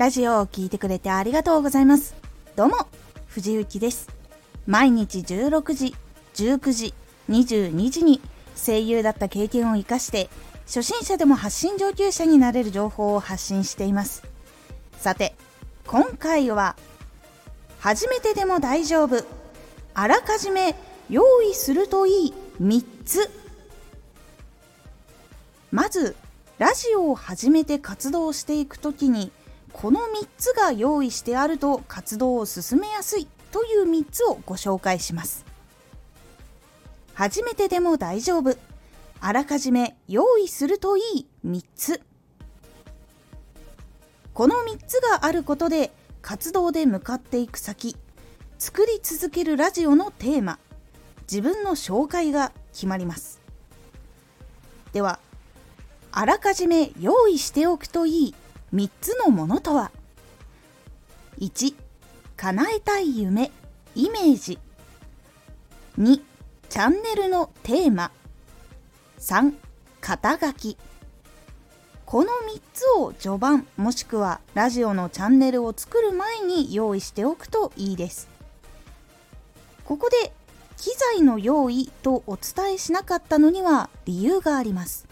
ラジオを聴いてくれてありがとうございます。どうも藤幸です。毎日16時19時22時に声優だった経験を生かして初心者でも発信上級者になれる情報を発信しています。さて今回は初めてでも大丈夫。あらかじめ用意するといい3つ。まずラジオを始めて活動していくときにこの3つが用意してあると活動を進めやすいという3つをご紹介します。初めてでも大丈夫。あらかじめ用意するといい3つ。この3つがあることで活動で向かっていく先作り続けるラジオのテーマ自分の紹介が決まります。ではあらかじめ用意しておくといい3つのものとは？1叶えたい夢イメージ。2チャンネルのテーマ。3肩書き。この3つを序盤もしくはラジオのチャンネルを作る前に用意しておくといいです。ここで機材の用意とお伝えしなかったのには理由があります。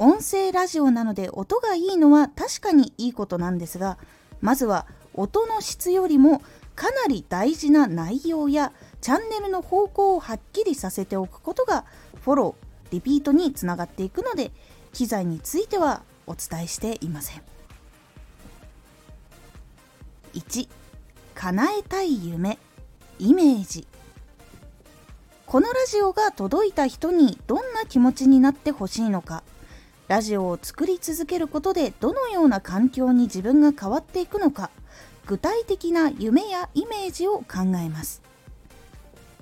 音声ラジオなので音がいいのは確かにいいことなんですがまずは音の質よりもかなり大事な内容やチャンネルの方向をはっきりさせておくことがフォローリピートにつながっていくので機材についてはお伝えしていません。1叶えたい夢イメージ。このラジオが届いた人にどんな気持ちになってほしいのか。ラジオを作り続けることでどのような環境に自分が変わっていくのか具体的な夢やイメージを考えます。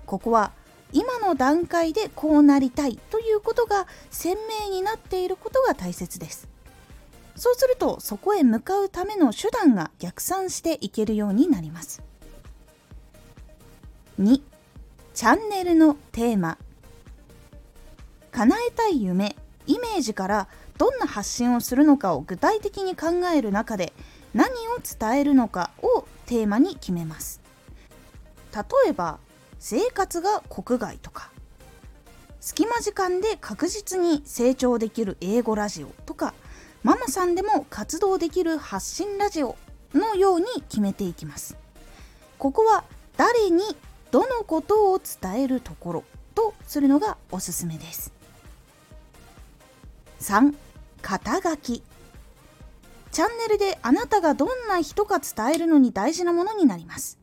ここは今の段階でこうなりたいということが鮮明になっていることが大切です。そうするとそこへ向かうための手段が逆算していけるようになります。2チャンネルのテーマ。叶えたい夢。イメージからどんな発信をするのかを具体的に考える中で何を伝えるのかをテーマに決めます。例えば生活が国外とか隙間時間で確実に成長できる英語ラジオとかママさんでも活動できる発信ラジオのように決めていきます。ここは誰にどのことを伝えるところとするのがおすすめです。3肩書き。チャンネルであなたがどんな人か伝えるのに大事なものになります。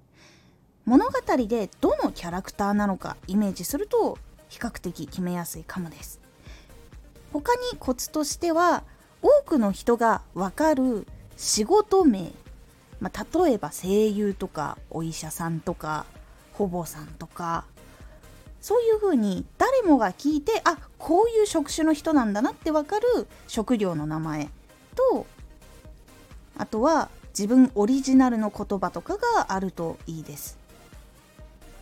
物語でどのキャラクターなのかイメージすると比較的決めやすいかもです。他にコツとしては多くの人がわかる仕事名、まあ、例えば声優とかお医者さんとかほぼさんとかそういうふうに誰もが聞いてあこういう職種の人なんだなってわかる職業の名前とあとは自分オリジナルの言葉とかがあるといいです。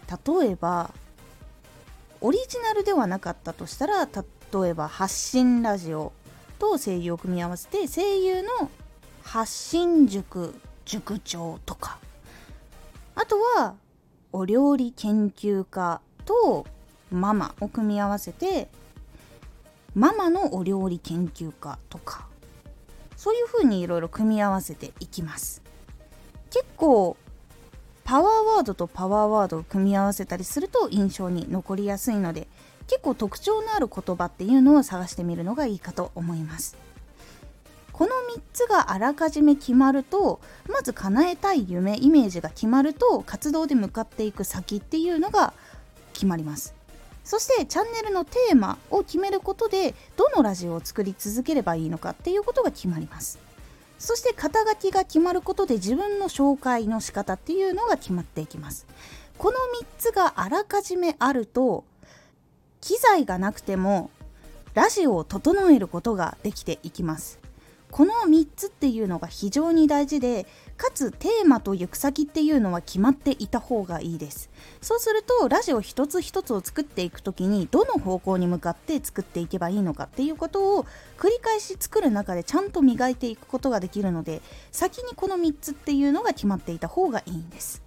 例えばオリジナルではなかったとしたら例えば発信ラジオと声優を組み合わせて声優の発信塾塾長とか。あとはお料理研究家とママを組み合わせてママのお料理研究家とかそういう風にいろいろ組み合わせていきます。結構パワーワードとパワーワードを組み合わせたりすると印象に残りやすいので結構特徴のある言葉っていうのを探してみるのがいいかと思います。この3つがあらかじめ決まるとまず叶えたい夢イメージが決まると活動で向かっていく先っていうのが決まります。そしてチャンネルのテーマを決めることでどのラジオを作り続ければいいのかっていうことが決まります。そして肩書きが決まることで自分の紹介の仕方っていうのが決まっていきます。この3つがあらかじめあると機材がなくてもラジオを整えることができていきます。この3つっていうのが非常に大事でかつテーマと行く先っていうのは決まっていた方がいいです。そうするとラジオ一つ一つを作っていく時にどの方向に向かって作っていけばいいのかっていうことを繰り返し作る中でちゃんと磨いていくことができるので先にこの3つっていうのが決まっていた方がいいんです。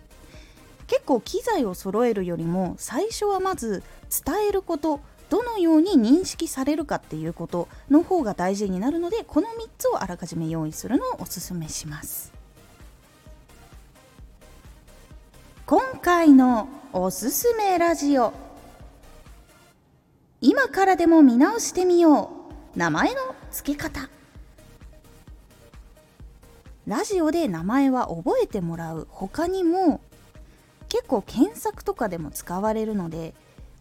結構機材を揃えるよりも最初はまず伝えることどのように認識されるかっていうことの方が大事になるのでこの3つをあらかじめ用意するのをおすすめします。今回のおすすめラジオ。今からでも見直してみよう。名前の付け方。ラジオで名前は覚えてもらう。他にも結構検索とかでも使われるので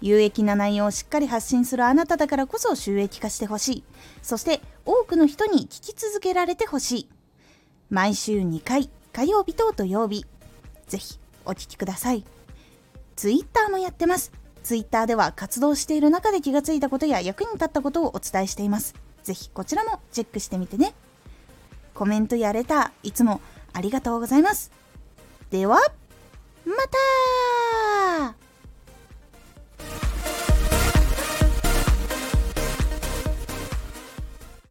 有益な内容をしっかり発信するあなただからこそ収益化してほしいそして多くの人に聞き続けられてほしい毎週2回火曜日と土曜日ぜひお聴きくださいツイッターもやってます。ツイッターでは活動している中で気がついたことや役に立ったことをお伝えしています。ぜひこちらもチェックしてみてね。コメントやレター、いつもありがとうございます。では、また